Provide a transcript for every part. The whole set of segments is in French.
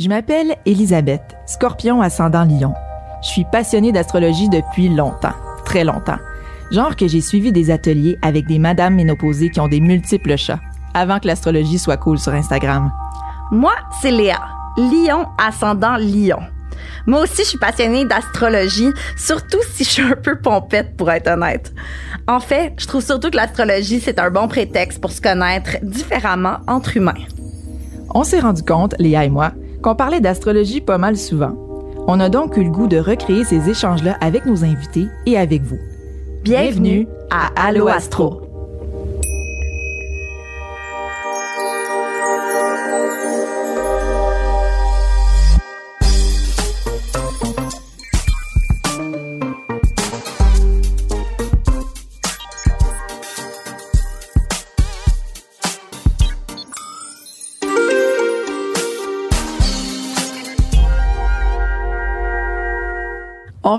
Je m'appelle Elisabeth, scorpion ascendant lion. Je suis passionnée d'astrologie depuis longtemps, très longtemps. Genre que j'ai suivi des ateliers avec des madames ménopausées qui ont des multiples chats, avant que l'astrologie soit cool sur Instagram. Moi, c'est Léa, lion ascendant lion. Moi aussi, je suis passionnée d'astrologie, surtout si je suis un peu pompette, pour être honnête. En fait, je trouve surtout que l'astrologie, c'est un bon prétexte pour se connaître différemment entre humains. On s'est rendu compte, Léa et moi, qu'on parlait d'astrologie pas mal souvent. On a donc eu le goût de recréer ces échanges-là avec nos invités et avec vous. Bienvenue à Allo Astro.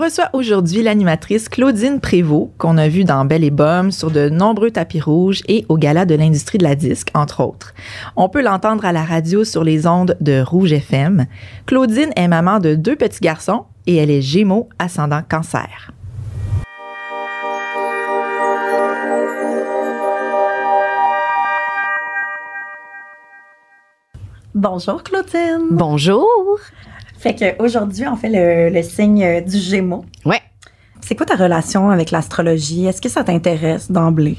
Reçoit aujourd'hui l'animatrice Claudine Prévost, qu'on a vue dans Belle et Bomme, sur de nombreux tapis rouges et au gala de l'industrie de la disque, entre autres. On peut l'entendre à la radio sur les ondes de Rouge FM. Claudine est maman de deux petits garçons et elle est Gémeaux ascendant cancer. Bonjour Claudine. Bonjour. Fait qu'aujourd'hui, on fait le, le signe euh, du Gémeaux. Ouais. C'est quoi ta relation avec l'astrologie? Est-ce que ça t'intéresse d'emblée?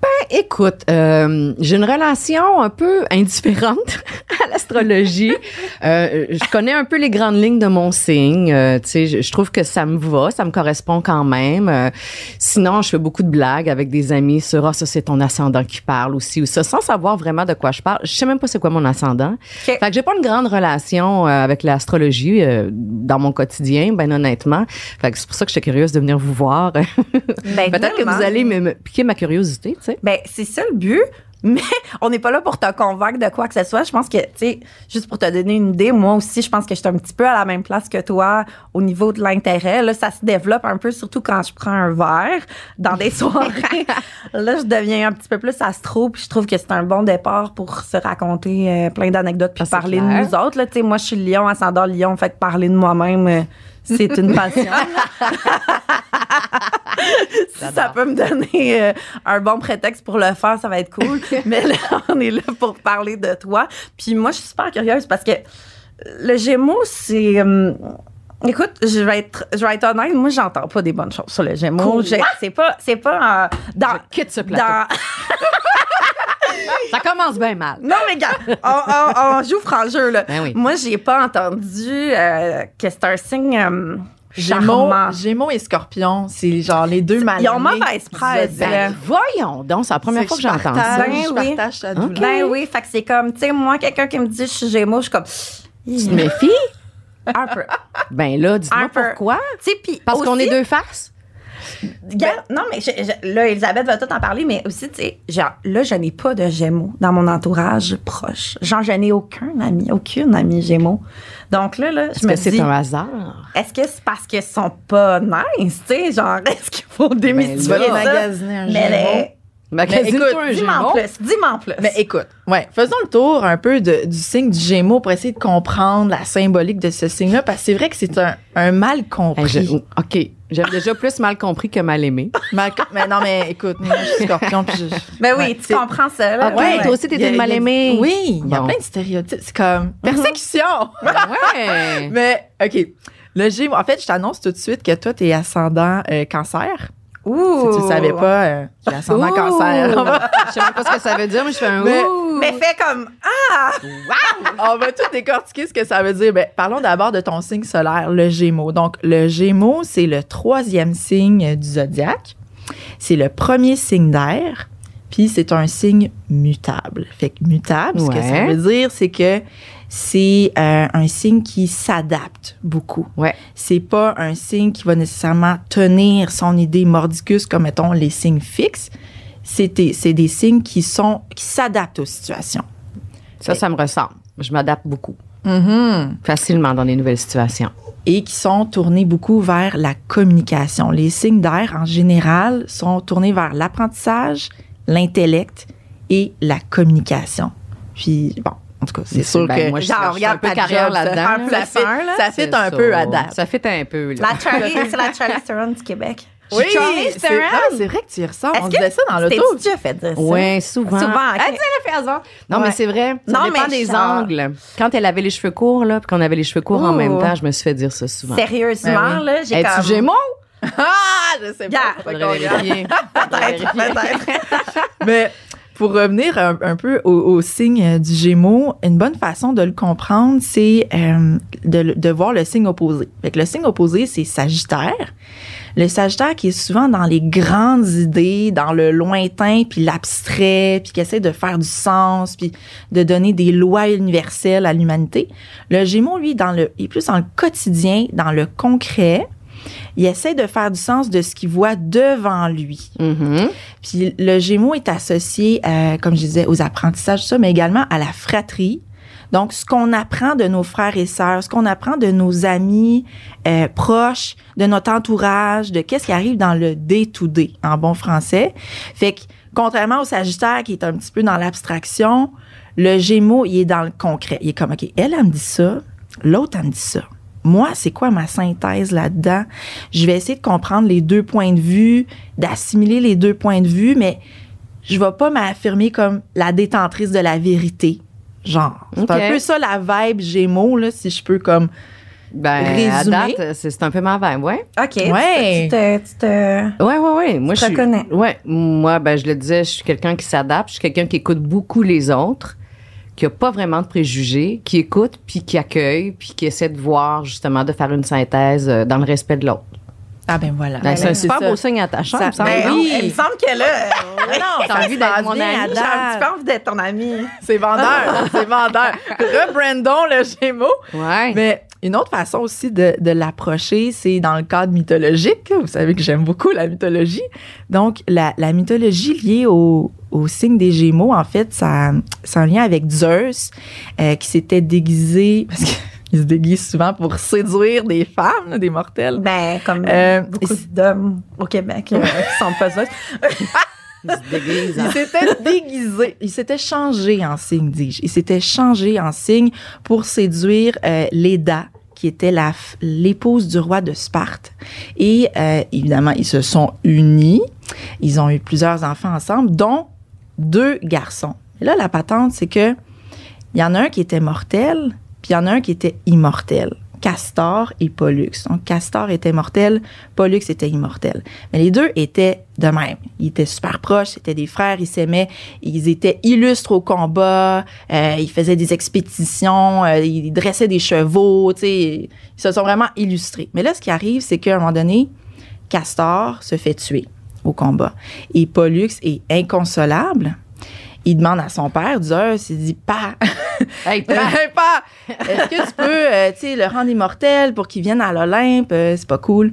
Ben, écoute, euh, j'ai une relation un peu indifférente à l'astrologie. euh, je connais un peu les grandes lignes de mon signe. Euh, tu sais, je, je trouve que ça me va, ça me correspond quand même. Sinon, je fais beaucoup de blagues avec des amis sur ah ça c'est ton ascendant qui parle aussi ou ça, sans savoir vraiment de quoi je parle. Je sais même pas c'est quoi mon ascendant. OK. Fait que j'ai pas une grande relation avec l'astrologie dans mon quotidien, ben honnêtement. Fait que c'est pour ça que j'étais curieuse de venir vous voir. Ben, Peut-être que vous allez me, me piquer ma curiosité, tu sais. Ben, c'est ça le but. Mais on n'est pas là pour te convaincre de quoi que ce soit. Je pense que, tu sais, juste pour te donner une idée, moi aussi, je pense que je suis un petit peu à la même place que toi au niveau de l'intérêt. Là, ça se développe un peu, surtout quand je prends un verre dans des soirées. là, je deviens un petit peu plus astro, puis je trouve que c'est un bon départ pour se raconter euh, plein d'anecdotes puis Ah, parler clair. de nous autres. Tu sais, moi, je suis lion, ascendant lion, fait que parler de moi-même, euh, c'est une passion. si ça peut me donner euh, un bon prétexte pour le faire, ça va être cool. Mais là, on est là pour parler de toi. Puis moi, je suis super curieuse parce que le Gémeaux, c'est. hum, Écoute, je vais être, je vais être honnête, moi j'entends pas des bonnes choses sur le Gémeaux. Cool. C'est pas, c'est pas euh, dans, Je quitte ce plateau. dans. Ça commence bien mal. Non mais gars, on, on- on joue franc jeu là. Ben oui. Moi j'ai pas entendu euh, que c'est un signe euh, Gémeaux. Gémeaux et Scorpion, c'est genre les deux mal Ils ont mauvaise presse. Ben, voyons donc, c'est la première fois que j'entends ça. Ben Je oui. partage. Ben oui, fait que c'est comme, tu sais, moi, quelqu'un qui me dit je suis Gémeaux, je suis comme. Tu te méfies? Un peu. Ben là, dis-moi Un peu. pourquoi. Tu sais, puis. Parce qu'on est deux faces? Regarde, non, mais je- je- là, Elisabeth va tout en parler, mais aussi, tu sais, genre, là, je n'ai pas de Gémeaux dans mon entourage proche. Genre, je n'ai aucun ami, aucune amie Gémeaux. Donc là, là, je Est-ce me que c'est dis. un hasard? Est-ce que c'est parce qu'ils sont pas nice, tu sais, genre, est-ce qu'il faut Tu démystifier vas les ça? magasiner un Mais Magasine-toi écoute, un dis-moi en Gémeaux. plus, dis-moi en plus. Mais écoute, ouais, faisons le tour un peu de- du signe du Gémeaux pour essayer de comprendre la symbolique de ce signe-là, parce que c'est vrai que c'est un, un mal Hey, compris. je- OK. J'aime déjà plus mal compris que mal aimé. Mal- mais non, mais écoute, moi, je suis scorpion, puis je. Ben oui, ouais, tu comprends ça, là. Ah ouais, toi aussi, a- une il y a- mal-aimée. Oui, il y a plein de stéréotypes. C'est comme persécution. ouais. mais, OK. Le Gémeaux, en fait, je t'annonce tout de suite que toi, t'es ascendant euh, cancer. Ouh. Si tu le savais pas, euh, j'ai ascendant cancer. Je sais même pas ce que ça veut dire, mais je fais un Mais- ouh. Mais fais comme, ah! on va tout décortiquer ce que ça veut dire. Ben, parlons d'abord de ton signe solaire, le Gémeaux. Donc, le Gémeaux, c'est le troisième signe du zodiaque. C'est le premier signe d'air. Puis c'est un signe mutable. Fait que mutable, ce que ça veut dire, c'est que c'est euh, un signe qui s'adapte beaucoup. Ouais. C'est pas un signe qui va nécessairement tenir son idée mordicus comme mettons les signes fixes. C'est des, c'est des signes qui sont qui s'adaptent aux situations. Ça, ça me ressemble. Je m'adapte beaucoup. Mm-hmm. Facilement dans des nouvelles situations. et qui sont tournés beaucoup vers la communication. Les signes d'air, en général, sont tournés vers l'apprentissage, l'intellect et la communication. Puis, bon, En tout cas, c'est sûr Ben, que moi, je, Genre, je suis un regarde peu carrière là-dedans. Ça là. ça fit C'est un ça. peu à date. Ça fait un peu, là. La Charlie, c'est la Charlie Theron du Québec. Oui, Charlie c'est vrai que tu y ressembles. On Est-ce que disait ça dans l'auto. déjà fait dire ça? Oui, souvent. Souvent, ok. Elle dit, elle a fait hasard. Non, Ouais. mais c'est vrai. Ça Non, dépend mais des ça- angles. Quand elle avait les cheveux courts, là, puis qu'on avait les cheveux courts en même temps, je me suis fait dire ça souvent. Sérieusement, Ben oui. là, j'ai Es-tu comme... Gémeaux? Ah, je sais pas. Faudrait Faudrait qu'on regarde. vérifier. Peut-être, peut-être. Mais pour revenir un, peu au, signe euh, du Gémeaux, une bonne façon de le comprendre, c'est euh, de, voir le signe opposé. Le signe opposé, c'est Sagittaire. Le Sagittaire qui est souvent dans les grandes idées, dans le lointain, puis l'abstrait, puis qui essaie de faire du sens, puis de donner des lois universelles à l'humanité. Le Gémeaux, lui, dans le, est plus dans le quotidien, dans le concret. Il essaie de faire du sens de ce qu'il voit devant lui. Mhm. Puis le Gémeaux est associé, euh, comme je disais, aux apprentissages, ça, mais également à la fratrie. Donc, ce qu'on apprend de nos frères et sœurs, ce qu'on apprend de nos amis euh, proches, de notre entourage, de qu'est-ce qui arrive dans le day-to-day, en bon français. Fait que, contrairement au Sagittaire qui est un petit peu dans l'abstraction, le Gémeaux, il est dans le concret. Il est comme, OK, elle, elle me dit ça, l'autre, elle me dit ça. Moi, c'est quoi ma synthèse là-dedans? Je vais essayer de comprendre les deux points de vue, d'assimiler les deux points de vue, mais je vais pas m'affirmer comme la détentrice de la vérité. Genre, c'est un peu ça la vibe Gémeaux, là, si je peux comme... Ben, à Résumé. date, c'est un peu ma vibe, ouais. OK. Ouais. Tu te... Tu te... Ouais, ouais, ouais. Moi, Tu je te suis. reconnais. Ouais. Moi, ben, je le disais, je suis quelqu'un qui s'adapte. Je suis quelqu'un qui écoute beaucoup les autres, qui a pas vraiment de préjugés, qui écoute, puis qui accueille, puis qui essaie de voir, justement, de faire une synthèse euh, dans le respect de l'autre. Ah ben voilà. Ben, c'est un Ben, super ça. beau signe attachant, Ça- semble. ben Ben, oui. non, Il me semble que là... Ah non, T'as ça envie d'être mon ami? à J'ai un petit peu envie d'être ton ami. C'est vendeur, c'est vendeur. Rebrandons le Gémeaux. Ouais. Mais une autre façon aussi de, de l'approcher, c'est dans le cadre mythologique. Vous savez que j'aime beaucoup la mythologie. Donc, la, la mythologie liée au, au signe des Gémeaux, en fait, ça, c'est un lien avec Zeus, euh, qui s'était déguisé, parce qu'il se déguise souvent pour séduire des femmes, là, des mortels. Ben, comme Euh, beaucoup d'hommes au Québec euh, qui sont pas ça. Il s'était déguisé, il s'était changé en signe, dis-je. Il s'était changé en signe pour séduire euh, Leda, qui était l'épouse du roi de Sparte. Et euh, évidemment, ils se sont unis. Ils ont eu plusieurs enfants ensemble, dont deux garçons. Là, la patente, c'est que il y en a un qui était mortel, puis il y en a un qui était immortel. Castor et Pollux. Donc, Castor était mortel, Pollux était immortel. Mais les deux étaient de même. Ils étaient super proches, c'était des frères, ils s'aimaient, ils étaient illustres au combat, euh, ils faisaient des expéditions, euh, ils dressaient des chevaux, tu sais, ils se sont vraiment illustrés. Mais là, ce qui arrive, c'est qu'à un moment donné, Castor se fait tuer au combat. Et Pollux est inconsolable. Il demande à son père, Zeus, il dit, pas, Hey, pas- est-ce que tu peux, euh, tu sais, le rendre immortel pour qu'il vienne à l'Olympe? Euh, c'est pas cool.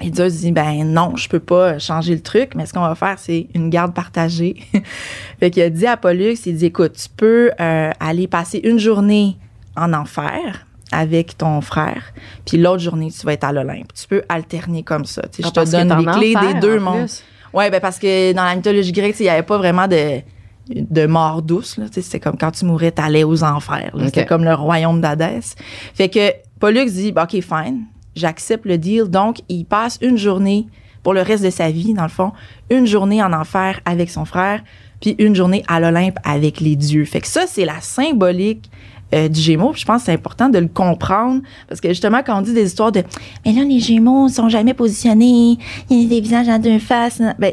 Et Zeus dit, ben non, je peux pas changer le truc, mais ce qu'on va faire, c'est une garde partagée. fait qu'il a dit à Pollux, il dit, écoute, tu peux euh, aller passer une journée en enfer avec ton frère, puis l'autre journée, tu vas être à l'Olympe. Tu peux alterner comme ça. Tu sais, Ah, je te donne les clés enfer, des deux mondes. Ouais, ben parce que dans la mythologie grecque, il n'y avait pas vraiment de, de mort douce. C'était comme quand tu mourais, t'allais aux enfers. là. Ok. C'était comme le royaume d'Hadès. Fait que Pollux dit, bah, OK, fine, j'accepte le deal. Donc, il passe une journée pour le reste de sa vie, dans le fond, une journée en enfer avec son frère, puis une journée à l'Olympe avec les dieux. Fait que ça, c'est la symbolique euh, du Gémeaux. Puis je pense que c'est important de le comprendre parce que justement, quand on dit des histoires de Mais là, les Gémeaux sont jamais positionnés, il y a des visages à deux faces, ben,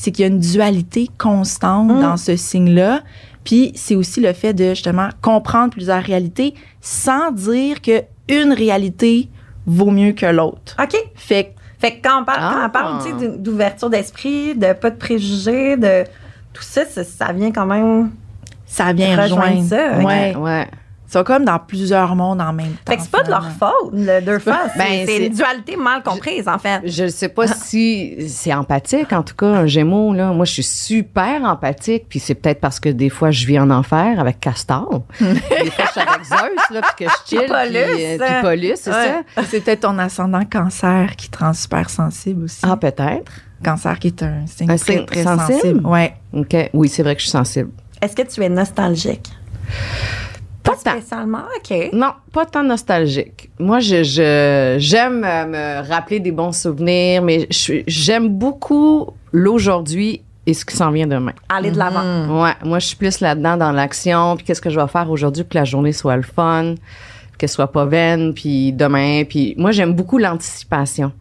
c'est qu'il y a une dualité constante Mm. dans ce signe-là. Puis c'est aussi le fait de justement comprendre plusieurs réalités sans dire que une réalité vaut mieux que l'autre. OK. Fait que Fait que quand on parle, quand Ah. on parle tu sais, d'ou- d'ouverture d'esprit, de pas de préjugés, de tout ça, ça, ça vient quand même. ça vient Rejoindre rejoindre. ça, Ouais. Ouais. Ils sont comme dans plusieurs mondes en même temps. Fait que c'est pas de leur faute, le deux faces. Ben, c'est une dualité mal comprise, en fait. Je ne sais pas si c'est empathique, en tout cas, un Gémeaux, là. Moi, je suis super empathique, puis c'est peut-être parce que des fois, je vis en enfer avec Castor. des fois, je suis avec Zeus, là, puis que je chill, Puis euh, puis hein. C'est Ouais. ça? C'est peut-être ton ascendant cancer qui te rend super sensible aussi. Ah, peut-être. Cancer qui est un signe Un très, signe très sensible? sensible. Ouais. OK. Oui, c'est vrai que je suis sensible. Est-ce que tu es nostalgique? Tant. spécialement, OK. Non, pas tant nostalgique. Moi, je, je- j'aime euh, me rappeler des bons souvenirs, mais je j'aime beaucoup l'aujourd'hui et ce qui s'en vient demain. Aller de l'avant. Ouais, moi, je suis plus là-dedans dans l'action, puis qu'est-ce que je vais faire aujourd'hui pour que la journée soit le fun, qu'elle soit pas vaine, puis demain, puis moi, j'aime beaucoup l'anticipation.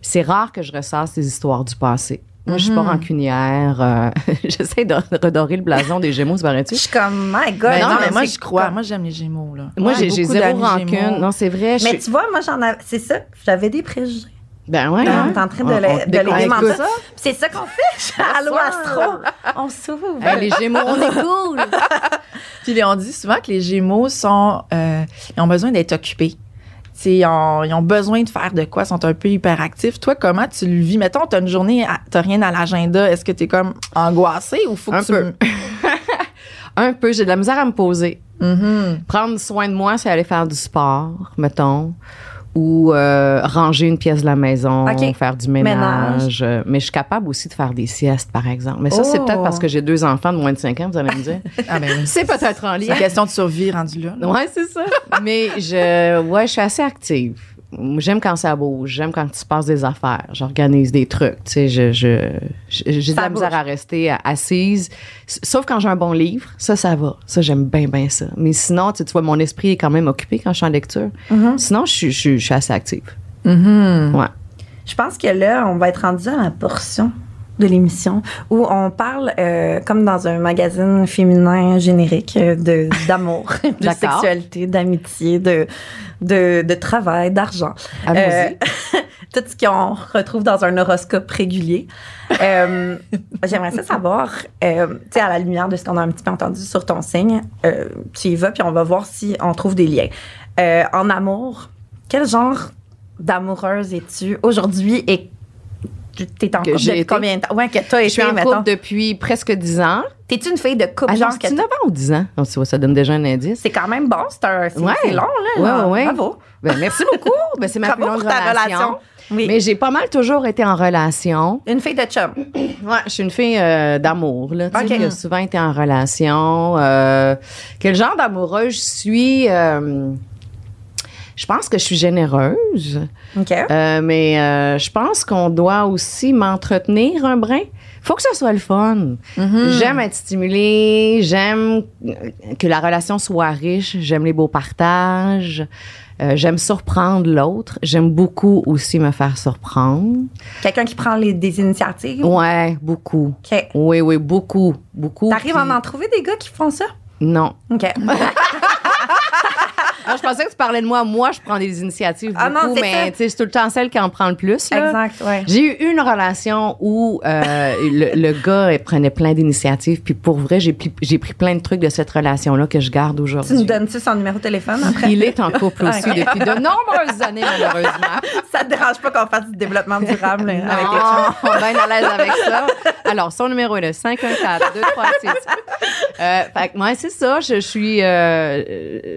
C'est rare que je ressasse ces histoires du passé. Moi, je suis pas rancunière. euh, J'essaie de redorer le blason des Gémeaux, se Je paraît-tu? suis comme, my God. Non, mais moi, c'est je crois. Moi, j'aime les Gémeaux, là. Moi, j'ai zéro rancune. Gémeaux. Non, c'est vrai. je Mais tu vois, moi, j'en avais. C'est ça. J'avais des préjugés. Ben ouais. On hein. est en train de, On- les- on de les démentir. ça. Puis C'est ça qu'on fait. Allô, Astro. On s'ouvre. Hey, les Gémeaux, on est cool. Puis on dit souvent que les Gémeaux sont, euh, ils ont besoin d'être occupés. Ils ont, ils ont besoin de faire de quoi, sont un peu hyperactifs. Toi, comment tu le vis? Mettons, tu as une journée, tu rien à l'agenda. Est-ce que tu es comme angoissé ou faut que Un tu. peu. Un peu, j'ai de la misère à me poser. Mhm. Prendre soin de moi, c'est aller faire du sport, mettons, ou euh, ranger une pièce de la maison, OK. faire du ménage. Euh, Mais je suis capable aussi de faire des siestes, par exemple. Mais ça, c'est Oh. peut-être parce que j'ai deux enfants de moins de 5 ans, vous allez me dire. Ah ben, c'est peut-être en c'est lien. une question de survie rendue là. Ouais, c'est ça. Mais je, ouais, je suis assez active. J'aime quand ça bouge. J'aime quand il se passe des affaires. J'organise des trucs. Tu sais, je, je, j'ai de la misère à rester assise. Sauf quand j'ai un bon livre. Ça, ça va. Ça, j'aime bien, bien ça. Mais sinon, tu sais, tu vois, mon esprit est quand même occupé quand je suis en lecture. Sinon, je suis, je, suis- je suis assez active. Mhm. Ouais. Je pense que là, on va être rendu à la portion de l'émission où on parle euh, comme dans un magazine féminin générique euh, de d'amour, de sexualité, d'amitié, de, de de travail, d'argent. Euh, tout ce qu'on retrouve dans un horoscope régulier. Euh, J'aimerais ça savoir, euh, tu sais, à la lumière de ce qu'on a un petit peu entendu sur ton signe, tu y vas, puis on va voir si on trouve des liens. En amour, quel genre d'amoureuse es-tu aujourd'hui et t'es en couple j'ai depuis été? combien de temps? Ouais, que t'as Je suis été, en mettons. couple depuis presque 10 ans. T'es-tu une fille de couple, Ah, genre genre, que c'est 9 ans ou 10 ans? Vois, ça donne déjà un indice. c'est quand même bon, c'est un- c'est Ouais. c'est long, là. Ouais, ouais. Bravo. Ben, merci beaucoup. Ben, c'est ma plus longue relation. relation. Oui. Mais j'ai pas mal toujours été en relation. Une fille de chum. Ouais, je suis une fille euh, d'amour, là, tu sais, a souvent été en relation. Euh, quel genre d'amoureuse je suis? euh, je pense que je suis généreuse, OK. euh, mais euh, je pense qu'on doit aussi m'entretenir un brin. Faut que ça soit le fun. J'aime être stimulée, j'aime que la relation soit riche, j'aime les beaux partages, euh, j'aime surprendre l'autre, j'aime beaucoup aussi me faire surprendre. Quelqu'un qui prend les, des initiatives? Ouais, beaucoup. OK. Oui, oui, beaucoup, beaucoup. T'arrives à Puis- en trouver des gars qui font ça? Non. OK. Non, je pensais que tu parlais de moi. Moi, je prends des initiatives beaucoup, Ah non, c'est ça. mais c'est tout le temps celle qui en prend le plus. là. exact, ouais. J'ai eu une relation où euh, le, le gars il prenait plein d'initiatives, puis pour vrai, j'ai pris, j'ai pris plein de trucs de cette relation-là que je garde Tu nous aujourd'hui. donnes-tu son numéro de téléphone après? Il est en couple aussi Ok. depuis de nombreuses années, malheureusement. Ça te dérange pas qu'on fasse du développement durable là, avec Non, quelque chose? on est bien à l'aise avec ça. Alors, son numéro est le 514-236. Euh, fait que moi, c'est ça. Je, je suis. euh,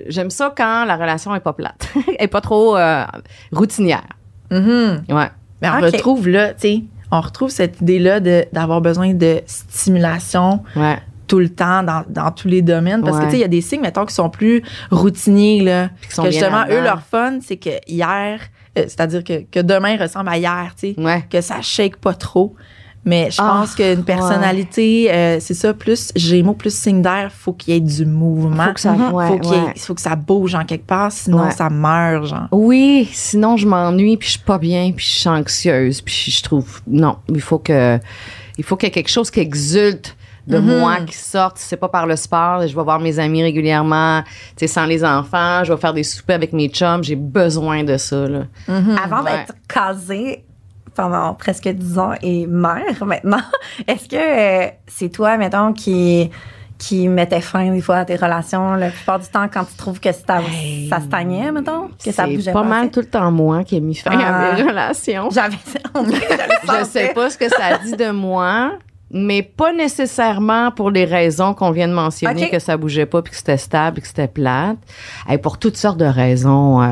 J'aime ça quand la relation est pas plate. Elle est pas trop euh, routinière. Mhm. Ouais. Mais on Ok. retrouve là, tu sais, on retrouve cette idée-là d'avoir besoin de stimulation Ouais. tout le temps dans, dans tous les domaines. Parce que, Ouais. tu sais, il y a des signes, mettons, qui sont plus routiniers, là. Sont que justement, eux, leur fun, c'est que hier, euh, c'est-à-dire que, que demain ressemble à hier, tu sais. Ouais. Que ça shake pas trop. Mais je Ah, pense qu'une personnalité, euh, c'est ça, plus Gémeaux, plus signe d'air, faut qu'il y ait du mouvement. Faut que ça- ouais, faut, qu'il y ait- ouais. faut que ça bouge en quelque part, sinon Ouais. ça meurt, genre. Oui, sinon je m'ennuie, puis je suis pas bien, puis je suis anxieuse, puis je trouve non, il faut que il faut qu'il y ait quelque chose qui exulte de Mhm. moi qui sorte, c'est pas par le sport, je vais voir mes amis régulièrement, tu sais sans les enfants, je vais faire des soupers avec mes chums, j'ai besoin de ça là. Avant Ouais. d'être casée pendant presque 10 ans et mère maintenant, est-ce que euh, c'est toi, mettons, qui qui mettait fin des fois à tes relations la plupart du temps quand tu trouves que ça, Hey. ça stagnait, mettons? Que ça bougeait pas pas mal tout le temps moi qui ai mis fin Ah. à mes relations. J'avais Je sais pas ce que ça dit de moi, mais pas nécessairement pour les raisons qu'on vient de mentionner, que ça bougeait pas, puis que c'était stable, puis que c'était plate. Et pour toutes sortes de raisons euh,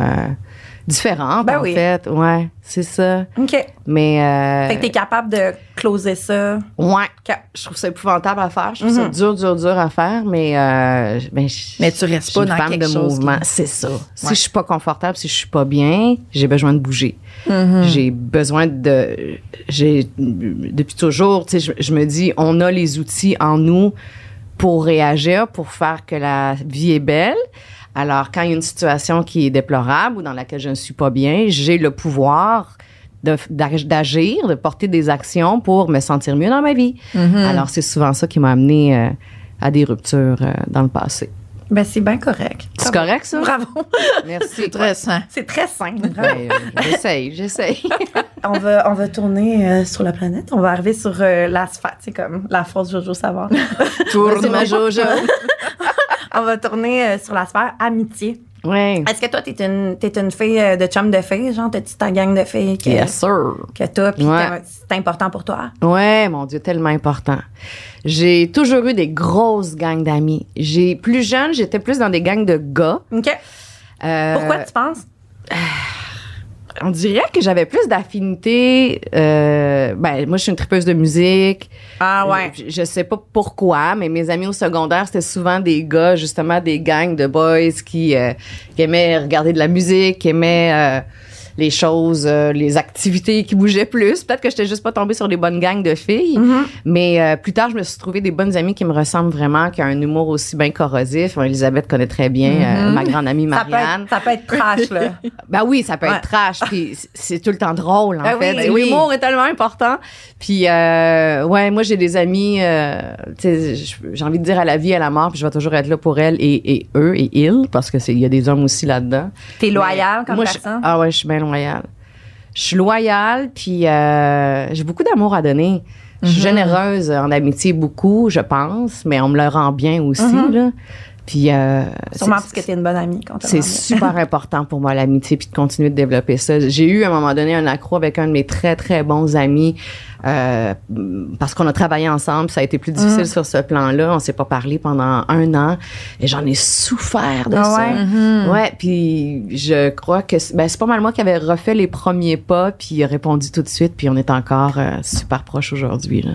différentes, Ben en oui. fait. Ouais, c'est ça. OK. Mais, euh, Fait que t'es capable de closer ça. ouais, je trouve ça épouvantable à faire. Je trouve ça Mhm. dur, dur, dur à faire, mais, euh, ben, Mais tu restes pas une dans femme quelque de chose mouvement. qui- C'est ça. Si je suis pas confortable, si je suis pas bien, j'ai besoin de bouger. Mhm. J'ai besoin de. J'ai depuis toujours, tu sais, je, je me dis, on a les outils en nous pour réagir, pour faire que la vie est belle. Alors, quand il y a une situation qui est déplorable ou dans laquelle je ne suis pas bien, j'ai le pouvoir d'agir, de porter des actions pour me sentir mieux dans ma vie. Mhm. Alors, c'est souvent ça qui m'a amené euh, à des ruptures euh, dans le passé. Ben, c'est bien correct. C'est correct, ça? Bravo. Merci. C'est très sain. C'est très simple. Bravo. Ben, euh, j'essaye, j'essaye. on, va, on va tourner euh, sur la planète. On va arriver sur euh, l'asphalte. C'est comme la force Jojo Savard. Vas-y, ma Jojo. on va tourner euh, sur la sphère amitié. Ouais. Est-ce que toi, t'es une, t'es une fille euh, de chum de filles? Genre, t'as-tu ta gang de filles que, Yes, sir. que t'as, puis Ouais. c'est important pour toi? Ouais, mon Dieu, tellement important. J'ai toujours eu des grosses gangs d'amis. J'ai plus jeune, j'étais plus dans des gangs de gars. OK. Euh, Pourquoi tu penses? On dirait que j'avais plus d'affinité. euh, ben, moi, je suis une tripeuse de musique. Ah Je, je sais pas pourquoi, mais mes amis au secondaire, c'était souvent des gars, justement, des gangs de boys qui, euh, qui aimaient regarder de la musique, qui aimaient euh, les choses, euh, les activités qui bougeaient plus. Peut-être que j'étais juste pas tombée sur des bonnes gangs de filles. Mhm. Mais euh, plus tard, je me suis trouvé des bonnes amies qui me ressemblent vraiment, qui ont un humour aussi bien corrosif. Elisabeth connaît très bien euh, ma grande amie Ça peut, Marianne. être, ça peut être trash, là. Ben oui, ça peut Ouais. être trash, puis c'est tout le temps drôle en Ben fait. oui. C'est- Oui. L'humour est tellement important. Puis ouais, moi j'ai des amis, j'ai envie de dire à la vie, à la mort, puis je vais toujours être là pour elles et, et eux et ils, parce que c'est il y a des hommes aussi là-dedans. T'es loyal Mais comme moi, je- personne? ah ouais, je suis bien loyale. Je suis loyale, puis euh, j'ai beaucoup d'amour à donner. Je Mhm. suis généreuse en amitié beaucoup, je pense, mais on me le rend bien aussi Mhm. là. Puis euh, Sûrement parce que t'es une bonne amie. c'est super important pour moi, l'amitié, puis de continuer de développer ça. J'ai eu à un moment donné un accro avec un de mes très, très bons amis euh, parce qu'on a travaillé ensemble. Ça a été plus difficile Mm. sur ce plan-là. On s'est pas parlé pendant un an et j'en ai souffert de Ah ça. ouais? Mhm. Ouais, puis je crois que c'est ben, c'est pas mal moi qui avait refait les premiers pas, puis il a répondu tout de suite, puis on est encore euh, super proches aujourd'hui.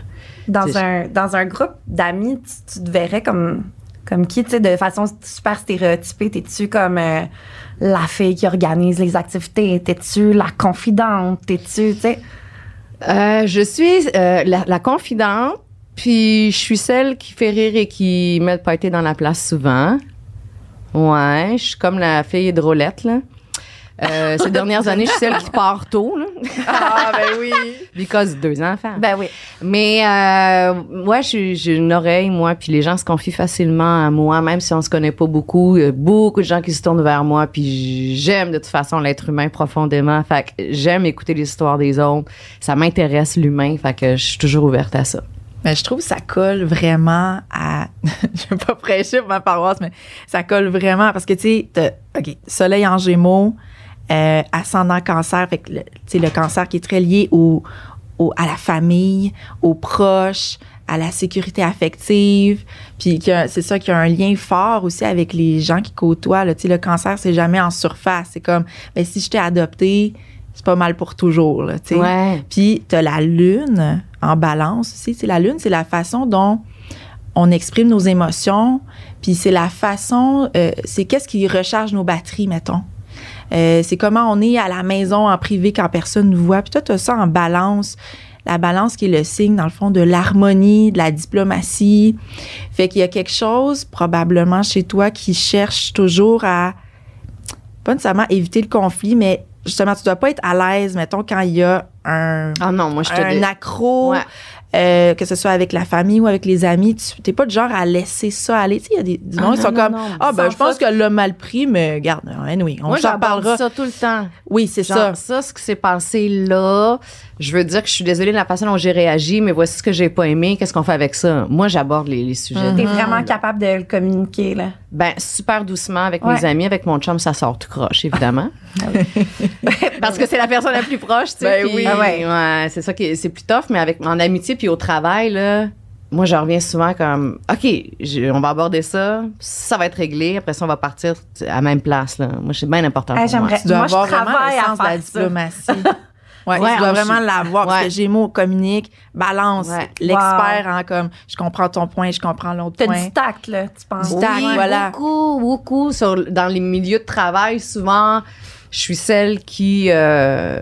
Dans un, dans un groupe d'amis, tu, tu te verrais comme, comme qui, tu sais, de façon super stéréotypée? T'es-tu comme euh, la fille qui organise les activités? T'es-tu la confidente? T'es-tu, tu sais? Euh, je suis euh, la, confidente, puis je suis celle qui fait rire et qui met le pâté dans la place souvent. Ouais, je suis comme la fille drôlette, là. Euh, ces dernières années, je suis celle qui part tôt, là. Ah, ben oui. Because deux enfants. Ben oui. Mais euh, suis- j'ai une oreille, moi, puis les gens se confient facilement à moi, même si on se connaît pas beaucoup. Il y a beaucoup de gens qui se tournent vers moi, puis j'aime de toute façon l'être humain profondément. Fait que j'aime écouter les histoires des autres. Ça m'intéresse l'humain, fait que je suis toujours ouverte à ça. Mais je trouve que ça colle vraiment à. je vais pas prêcher pour ma paroisse, mais ça colle vraiment parce que, tu sais, OK, soleil en gémeaux, euh, ascendant cancer, que, le- cancer qui est très lié au, au- à la famille, aux proches, à la sécurité affective. Puis c'est ça qui a un lien fort aussi avec les gens qui côtoient. Là. Le cancer, c'est jamais en surface. C'est comme, ben, si je t'ai adopté, c'est pas mal pour toujours. Là. Ouais. Puis tu as la lune en balance aussi. La lune, c'est la façon dont on exprime nos émotions. Puis c'est la façon, euh, c'est qu'est-ce qui recharge nos batteries, mettons. Euh, c'est comment on est à la maison en privé quand personne nous voit. Puis toi, tu as ça en balance. La balance qui est le signe, dans le fond, de l'harmonie, de la diplomatie. Fait qu'il y a quelque chose, probablement, chez toi qui cherche toujours à, pas nécessairement éviter le conflit, mais justement, tu dois pas être à l'aise, mettons, quand il y a un, Ah non, moi je te un accro, Ouais. Euh, que ce soit avec la famille ou avec les amis, tu n'es pas du genre à laisser ça aller. Tu sais, il y a des, Ah monde qui non, sont non, comme Ah, ben, je pense qu'elle l'a mal pris, mais garde, anyway, on Moi, s'en parlera. ça tout le temps. Oui, c'est ça. ça, ce qui s'est passé là, je veux dire que je suis désolée de la façon dont j'ai réagi, mais voici ce que j'ai pas aimé. Qu'est-ce qu'on fait avec ça? Moi, j'aborde les, les sujets. Mhm. T'es vraiment capable de le communiquer, là. Ben, super doucement avec Ouais. mes amis, avec mon chum, ça sort tout croche, évidemment. Parce que c'est la personne la plus proche, tu sais. Ben puis- oui. Ah ouais. ouais, c'est ça qui est- c'est plus tough, mais avec en amitié puis au travail là, moi, je reviens souvent comme, OK, je- on va aborder ça, ça va être réglé, après ça, on va partir à la même place. Là. Moi, c'est bien important Hey, pour moi. Tu dois Moi, je avoir vraiment le sens de la diplomatie. Ouais, Ouais, tu dois vraiment l'avoir parce Ouais. que Gémeaux communique, balance, Ouais. l'expert en comme je comprends ton point, je comprends l'autre T'as point. du tact, là, tu penses. Du tact, Oui, voilà. Beaucoup, beaucoup. Sur, dans les milieux de travail, souvent, je suis celle qui euh,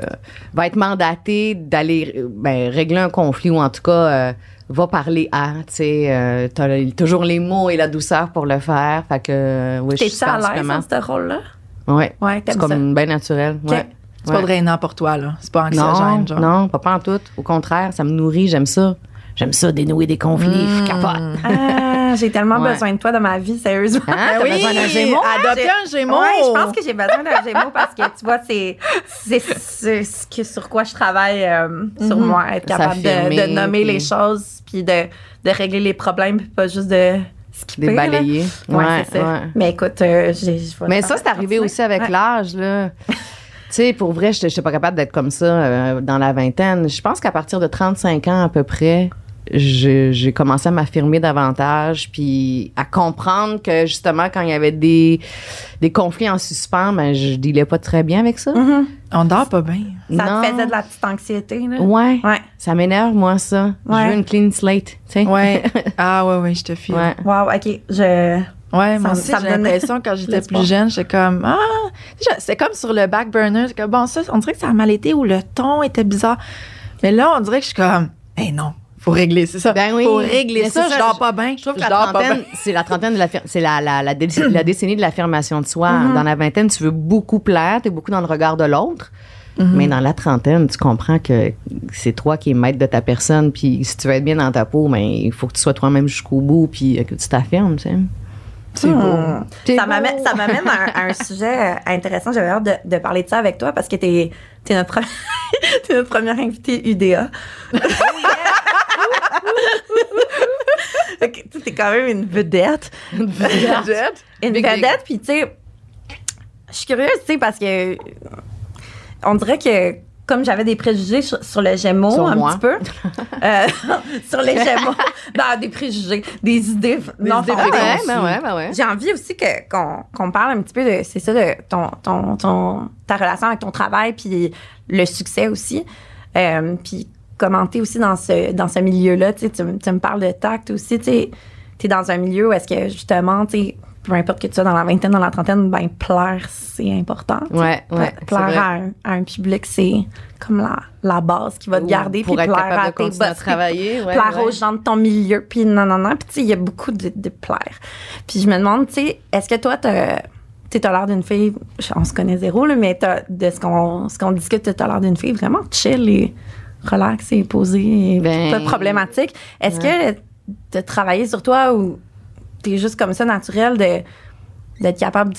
va être mandatée d'aller ben, régler un conflit ou en tout cas euh, va parler à. Tu sais, euh, t'as toujours les mots et la douceur pour le faire. Fait que, euh, oui, je suis T'es-tu à l'aise dans ce rôle-là? Ouais. Ouais, C'est comme bien naturel. Ouais. C'est pas drainant pour toi, là. C'est pas Non, anxiogène, genre. non, pas, pas en tout. Au contraire, ça me nourrit, j'aime ça. J'aime ça, dénouer des conflits, je capote. Ah, j'ai tellement Ouais. besoin de toi dans ma vie, sérieusement. Hein? T'as Ben oui, besoin d'un gémeau? Adopter J'ai- un gémeau. Ouais, je pense que j'ai besoin d'un gémeau parce que tu vois, c'est c'est c'est ce que sur quoi je travaille euh, sur moi, être capable de, nommer puis- les choses, puis de, de régler les problèmes, puis pas juste de skipper. Balayés. Ouais, Ouais, c'est ça. ouais. Mais écoute, euh, j'ai. Mais ça, c'est arrivé aussi avec Ouais. l'âge, là. tu sais, pour vrai, je n'étais pas capable d'être comme ça euh, dans la vingtaine. Je pense qu'à partir de 35 ans à peu près, j'ai commencé à m'affirmer davantage, puis à comprendre que justement, quand il y avait des, des conflits en suspens, ben, je dealais pas très bien avec ça. Mhm. On dort pas bien. Ça Non. te faisait de la petite anxiété, là? Ouais, Ouais. ça m'énerve, moi, ça. Ouais. Je veux une clean slate, tu sais. Ouais. ah ouais, ouais, je te file. Ouais. Wow, OK. Je. Ouais, Ça moi me- aussi, j'ai donne l'impression quand j'étais plus jeune, j'étais comme ah, déjà, c'est comme sur le back burner, c'est comme bon ça, on dirait que ça a mal été ou le ton était bizarre. Mais là, on dirait que je suis comme eh non, faut régler, c'est ça. Ben oui. Faut régler ça, c'est je dors pas bien. Je trouve que Je la trentaine, c'est la trentaine de l'affir- c'est la, la, la, déc- la décennie de l'affirmation de soi. Mm-hmm. Dans la vingtaine, tu veux beaucoup plaire, t'es beaucoup dans le regard de l'autre. Mm-hmm. Mais dans la trentaine, tu comprends que c'est toi qui es maître de ta personne, puis si tu veux être bien dans ta peau, ben, il faut que tu sois toi-même jusqu'au bout, puis euh, que tu t'affirmes, tu sais. C'est beau. Hmm. C'est Ça beau. m'amène, ça m'amène à, un- à un sujet intéressant. J'avais hâte de, de parler de ça avec toi parce que t'es, t'es, notre, pre- t'es notre première invitée UDA. Sais, t'es quand même une vedette. Une Big, big. vedette, puis tu sais, je suis curieuse, tu sais, parce que on dirait que comme j'avais des préjugés sur, sur le Gémeaux Sur un moi. petit peu, euh, sur les Gémeaux, non, des préjugés, des idées, non, idées. Ah ouais, ben ouais, ben ouais. J'ai envie aussi que, qu'on, qu'on parle un petit peu de, c'est ça, de ton, ton, ton, ta relation avec ton travail, puis le succès aussi. Euh, puis commenter aussi dans ce, dans ce milieu-là. Tu, sais, tu, me- tu me parles de tact aussi. Tu es dans un milieu où est-ce que justement, tu peu importe que tu sois dans la vingtaine, dans la trentaine, ben plaire, c'est important. tu. Ouais, ouais, Plaire à un, à un public, c'est comme la, la base qui va te Ou garder. pour puis être plaire capable à de tes continuer à boss, puis travailler, ouais, plaire ouais. aux gens de ton milieu, puis non, non, non. Puis tu sais, il y a beaucoup de, de plaire. Puis je me demande, tu sais, est-ce que toi, tu as l'air d'une fille, on se connaît zéro, là, mais de ce qu'on ce qu'on discute, tu as l'air d'une fille vraiment chill et relax et posée et Ben, pas problématique. Est-ce que de travailler sur toi ou t'es juste comme ça naturel de d'être capable,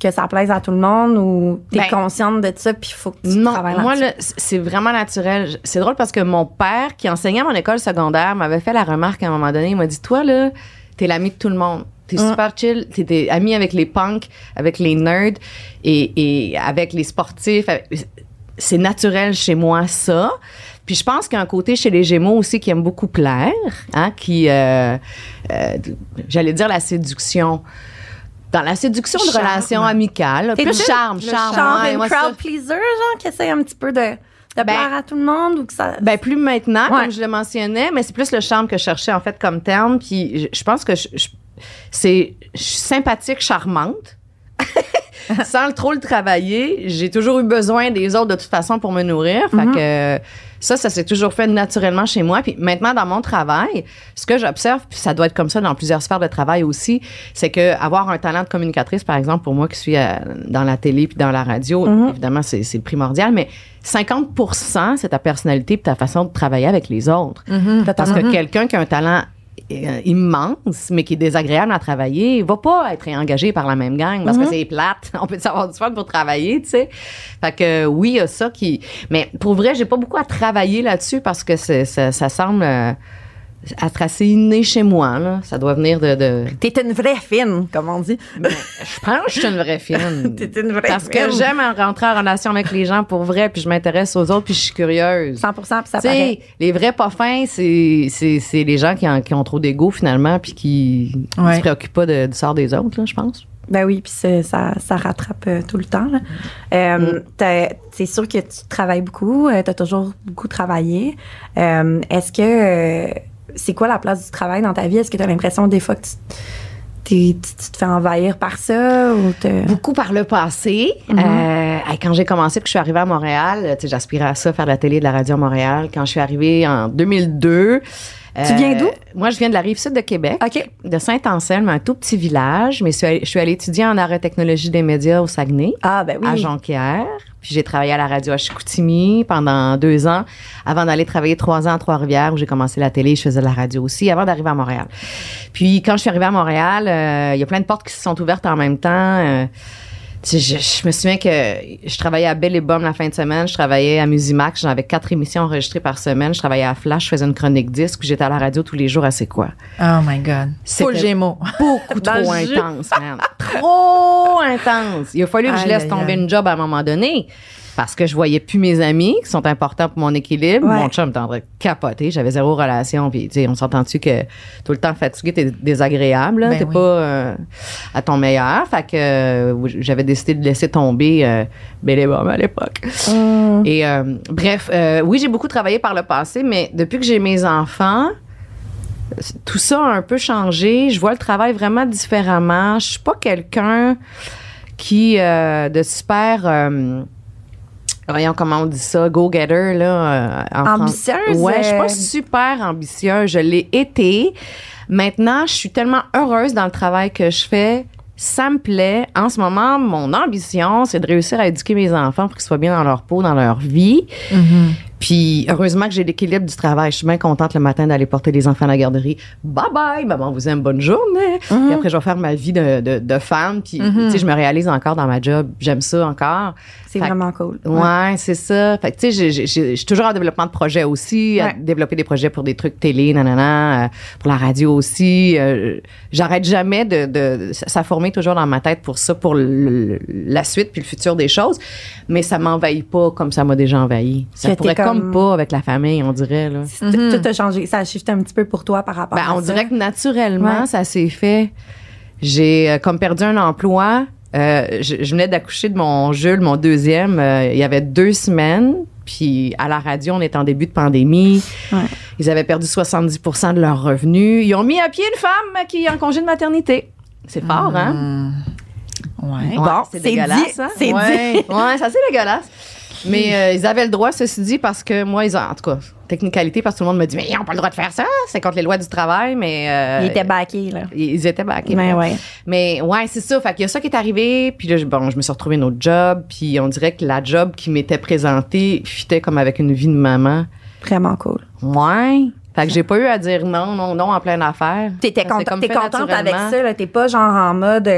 que ça plaise à tout le monde ou t'es Ben, consciente de ça puis il faut que tu Non, travailles moi, c'est vraiment naturel. C'est drôle parce que mon père, qui enseignait à mon école secondaire, m'avait fait la remarque à un moment donné. Il m'a dit Toi, là, t'es l'ami de tout le monde. T'es super chill. T'es ami avec les punks, avec les nerds et, et avec les sportifs. C'est naturel chez moi, ça. Puis je pense qu'il y a un côté chez les Gémeaux aussi qui aime beaucoup plaire, hein, qui, euh, euh, j'allais dire la séduction. Dans la séduction de Charme. relations amicales, plus le- charme, le charme. Genre ouais, une moi, ça- crowd pleaser, genre, qui essaie un petit peu de, de plaire à tout le monde ou que ça. Ben plus maintenant, Ouais. comme je le mentionnais, mais c'est plus le charme que je cherchais en fait comme terme. Puis je, je pense que je, je- c'est sympathique, charmante. Sans trop le travailler, j'ai toujours eu besoin des autres de toute façon pour me nourrir. Fait que ça, ça s'est toujours fait naturellement chez moi. Puis maintenant, dans mon travail, ce que j'observe, puis ça doit être comme ça dans plusieurs sphères de travail aussi, c'est que avoir un talent de communicatrice, par exemple, pour moi qui suis euh, dans la télé puis dans la radio, évidemment, c'est primordial, mais 50% c'est ta personnalité puis ta façon de travailler avec les autres. Parce que quelqu'un qui a un talent euh, immense, mais qui est désagréable à travailler, va pas être engagé par la même gang parce que c'est plate. On peut savoir du fun pour travailler, tu sais? Fait que oui, il y a ça qui. Mais pour vrai, j'ai pas beaucoup à travailler là-dessus parce que c'est- ça, ça semble. euh, être assez inné chez moi. Là. Ça doit venir de. de... T'es une vraie fine, comme on dit. Je pense que je suis une vraie fine. T'es une vraie Parce que j'aime rentrer en relation avec les gens pour vrai, puis je m'intéresse aux autres, puis je suis curieuse. 100 puis ça Tu sais, paraît. les vrais pas fins, c'est, c'est, c'est les gens qui, en- qui ont trop d'ego finalement, puis qui ne Ouais. se préoccupent pas de, du sort des autres, je pense. Ben oui, puis ça, ça rattrape euh, tout le temps. Euh, t'as- C'est sûr que tu travailles beaucoup, tu as toujours beaucoup travaillé. Euh, Est-ce que euh, c'est quoi la place du travail dans ta vie? Est-ce que tu as l'impression des fois que tu, t'es- tu- tu te fais envahir par ça? Ou Beaucoup par le passé. Mhm. Euh, quand j'ai commencé, que je suis arrivée à Montréal, j'aspirais à ça, faire de la télé et de la radio à Montréal. Quand je suis arrivée en 2002. Tu viens d'où? Moi, je viens de la rive sud de Québec. OK. De Saint-Anselme, un tout petit village, mais je suis allée, je suis allée étudier en arrêt technologie des médias au Saguenay. Ah, ben oui. à Jonquière. Puis j'ai travaillé à la radio à Chicoutimi pendant deux ans, avant d'aller travailler trois ans à Trois-Rivières où j'ai commencé la télé, je faisais de la radio aussi, avant d'arriver à Montréal. Puis quand je suis arrivée à Montréal, euh, il y a plein de portes qui se sont ouvertes en même temps. Euh, je, je me souviens que je travaillais à Belle et Bomme la fin de semaine, je travaillais à Musimax, j'avais quatre émissions enregistrées par semaine, je travaillais à Flash, je faisais une chronique disque, puis j'étais à la radio tous les jours à C'est quoi. Oh my God. C'était- Gémeaux. Beaucoup trop intense, man. trop intense. Il a fallu que je laisse tomber une job à un moment donné parce que je voyais plus mes amis qui sont importants pour mon équilibre. Ouais. Mon chum de capoter. J'avais zéro relation. Puis, tu sais, on s'entend-tu que tout le temps fatigué, t'es désagréable. Ben t'es oui. pas euh, à ton meilleur. Fait que euh, j'avais décidé de laisser tomber euh, à l'époque. Hum. Et euh, bref, oui, j'ai beaucoup travaillé par le passé, mais depuis que j'ai mes enfants, tout ça a un peu changé. Je vois le travail vraiment différemment. Je suis pas quelqu'un qui euh, de super euh, voyons comment on dit ça, go-getter là euh, en France. Ambitieuse, Ouais, je suis euh, pas super ambitieuse, je l'ai été. Maintenant, je suis tellement heureuse dans le travail que je fais. Ça me plaît. En ce moment, mon ambition, c'est de réussir à éduquer mes enfants pour qu'ils soient bien dans leur peau, dans leur vie. Mhm. Puis heureusement que j'ai l'équilibre du travail. Je suis bien contente le matin d'aller porter les enfants à la garderie. Bye bye, maman vous aime, bonne journée. Puis après, je vais faire ma vie de, de, de femme. Puis tu sais, je me réalise encore dans ma job. J'aime ça encore. C'est vraiment cool. Ouais, c'est ça. Fait que, tu sais, je suis toujours en développement de projet aussi, à développer des projets pour des trucs télé, nanana, euh, pour la radio aussi. Euh, J'arrête jamais de, de. Ça fourmille toujours dans ma tête pour ça, pour le- la suite puis le futur des choses. Mais ça m'envahit pas comme ça m'a déjà envahi. Ça pourrait comme... comme- pas avec la famille, on dirait, là. Tout- Tout a changé. Ça a shifté un petit peu pour toi par rapport Ben, à on ça. dirait que naturellement, Ouais. ça s'est fait. J'ai euh, comme perdu un emploi. Euh, je, je venais d'accoucher de mon Jules, mon deuxième, euh, il y avait deux semaines. Puis à la radio, on est en début de pandémie. Ouais. Ils avaient perdu 70% de leurs revenus. Ils ont mis à pied une femme qui est en congé de maternité. C'est fort, hein? Ouais. Bon, c'est c'est dégueulasse, dit, hein? c'est ouais. Ouais, ça c'est dégueulasse. Mais euh, ils avaient le droit, ceci dit, parce que moi, ils ont, en tout cas, technicalité, parce que tout le monde me dit, mais ils n'ont pas le droit de faire ça, c'est contre les lois du travail, mais. euh, Il était baqué, là. ils ils étaient backés. Mais ouais. Mais ouais, c'est ça. Fait qu'il y a ça qui est arrivé. Puis là, bon, je me suis retrouvée une autre job. Puis on dirait que la job qui m'était présentée fitait comme avec une vie de maman. Vraiment cool. Ouais. Fait que j'ai pas eu à dire non, non, non en pleine affaire. T'étais contente, t'es contente avec ça, là. T'es pas genre en mode.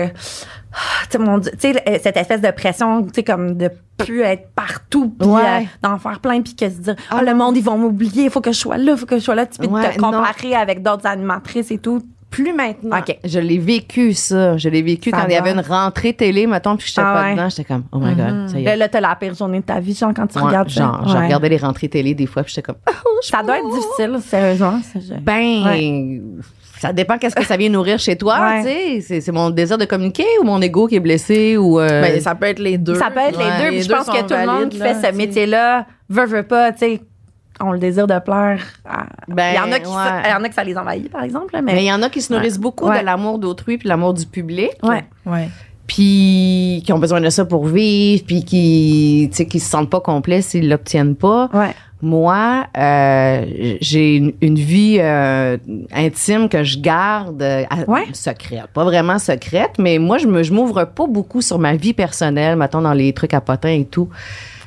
Ah, mon Dieu, euh, cette espèce de pression, tu sais, comme de plus être partout, puis Ouais. euh, d'en faire plein, puis que se dire, ah, Ah le monde, ils vont m'oublier, il faut que je sois là, il faut que je sois là. Tu peux Ouais, te comparer avec d'autres animatrices et tout. Plus maintenant. OK. Je l'ai vécu, ça. Je l'ai vécu Ça quand il y avait une rentrée télé, mettons, puis j'étais Ah pas ouais. dedans. J'étais comme, oh my God, ça y Là, est. là, t'as la pire journée de ta vie, genre, quand tu Ouais, regardes ça. genre, je regardais les rentrées télé des fois, puis j'étais comme, Ça doit être difficile, sérieusement. Ben, ça dépend qu'est-ce que ça vient nourrir chez toi, Ouais. tu sais. C'est- C'est mon désir de communiquer ou mon ego qui est blessé ou. euh, Ben, ça peut être les deux. Ça peut être Ouais, les deux. les Puis je pense que tout le monde qui fait ce métier-là veut, veut pas, tu sais, ont le désir de plaire. à- Ben, il, y en a qui, ouais. il y en a que ça les envahit, par exemple. mais il y en a qui se nourrissent Ouais. beaucoup Ouais. de l'amour d'autrui puis l'amour du public. ouais. Ouais. Puis qui ont besoin de ça pour vivre, puis qui, tu sais, qui se sentent pas complets s'ils l'obtiennent pas. Ouais. Moi, euh, j'ai une, une vie euh, intime que je garde euh, Ouais. secrète. Pas vraiment secrète, mais moi, je me je m'ouvre pas beaucoup sur ma vie personnelle, mettons, dans les trucs à potins et tout.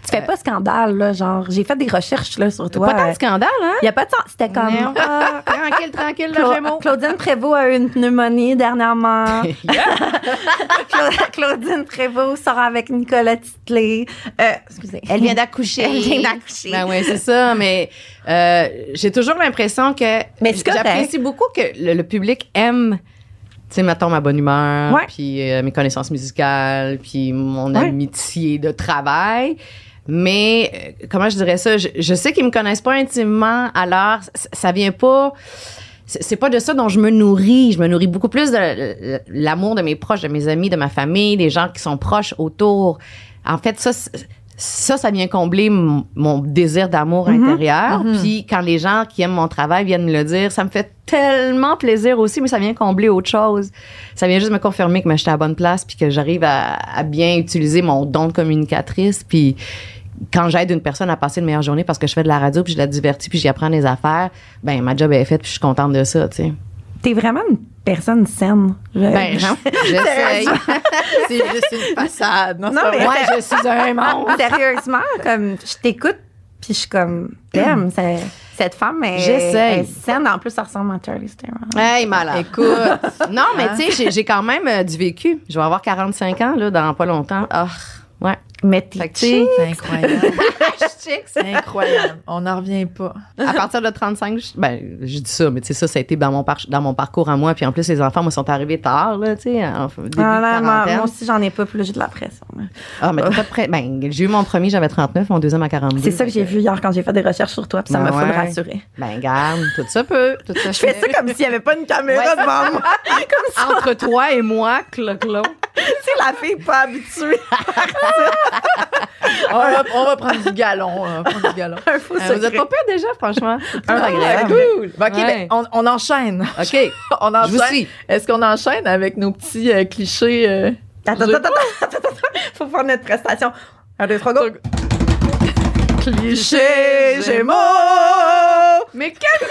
Tu fais pas scandale, là, genre, j'ai fait des recherches, là, sur toi. Pas tant de scandale, hein? Il y a pas de temps. C'était comme. Non. ah, tranquille, tranquille, le Cla-. Claudine Prévost a eu une pneumonie dernièrement. Cla- Claudine Prévost sort avec Nicolas Titley. Euh, excusez. Elle vient d'accoucher. Elle vient d'accoucher. Ben oui, c'est ça, mais euh, j'ai toujours l'impression que Mais j'apprécie beaucoup que le, le public aime tu sais, mettons ma bonne humeur, puis euh, mes connaissances musicales, puis mon Ouais. amitié de travail. Mais euh, comment je dirais ça? Je, sais qu'ils me connaissent pas intimement, alors c- ça vient pas. C'est pas de ça dont je me nourris. Je me nourris beaucoup plus de l'amour de mes proches, de mes amis, de ma famille, des gens qui sont proches autour. En fait, ça, ça, ça vient combler mon désir d'amour intérieur. Puis quand les gens qui aiment mon travail viennent me le dire, ça me fait tellement plaisir aussi, mais ça vient combler autre chose. Ça vient juste me confirmer que moi, j'étais à la bonne place, puis que j'arrive à, à bien utiliser mon don de communicatrice. Puis quand j'aide une personne à passer une meilleure journée parce que je fais de la radio, puis je la divertis, puis j'y apprends des affaires, ben ma job est faite, puis je suis contente de ça, tu sais. T'es vraiment une personne saine. Je- Ben, j'essaye. C'est juste une façade. Non, mais-. Moi, je suis un monstre. Sérieusement, comme je t'écoute, puis je suis comme, t'aimes, c'est- cette femme est, est saine. En plus, ça ressemble à Charlie Theron. Hey, malade. Écoute, Non, mais tu sais, j'ai- j'ai quand même euh, du vécu. Je vais avoir 45 ans, là, dans pas longtemps. Ah, ouais. Mais t'es c'est incroyable. chic, C'est incroyable. On n'en revient pas. à partir de 35, je, ben, je dis ça, mais tu sais, ça, ça a été dans mon, par- dans mon parcours à moi. Puis en plus, les enfants, moi, sont arrivés tard, là, tu sais, Ah, moi, quarantaine. moi aussi, j'en ai pas, puis là, j'ai de la pression. Ah, mais t'as pas de. Ben, j'ai eu mon premier, j'avais 39, mon deuxième à 42. C'est ça que j'ai vu hier quand j'ai fait des recherches sur toi, puis ça Ah m'a fait ouais. le rassurer. Ben, garde, tout ça peut. Tout ça Je fais ça comme s'il n'y avait pas une caméra Ouais. devant moi. comme ça. Entre toi et moi, clo-clo. Tu sais, la fille pas habituée. On va, on va prendre du galon. On va prendre du galon. Un faux Euh, vous êtes pas pire déjà, franchement. Agréable. cool. Bon, OK, Ouais. ben, on, on enchaîne. OK. On enchaîne. Est-ce qu'on enchaîne avec nos petits euh, clichés? euh? Attends, attends, attends, attends. Faut faire notre prestation. Un, deux, trois, go. Clichés Gémeaux! Mais quelle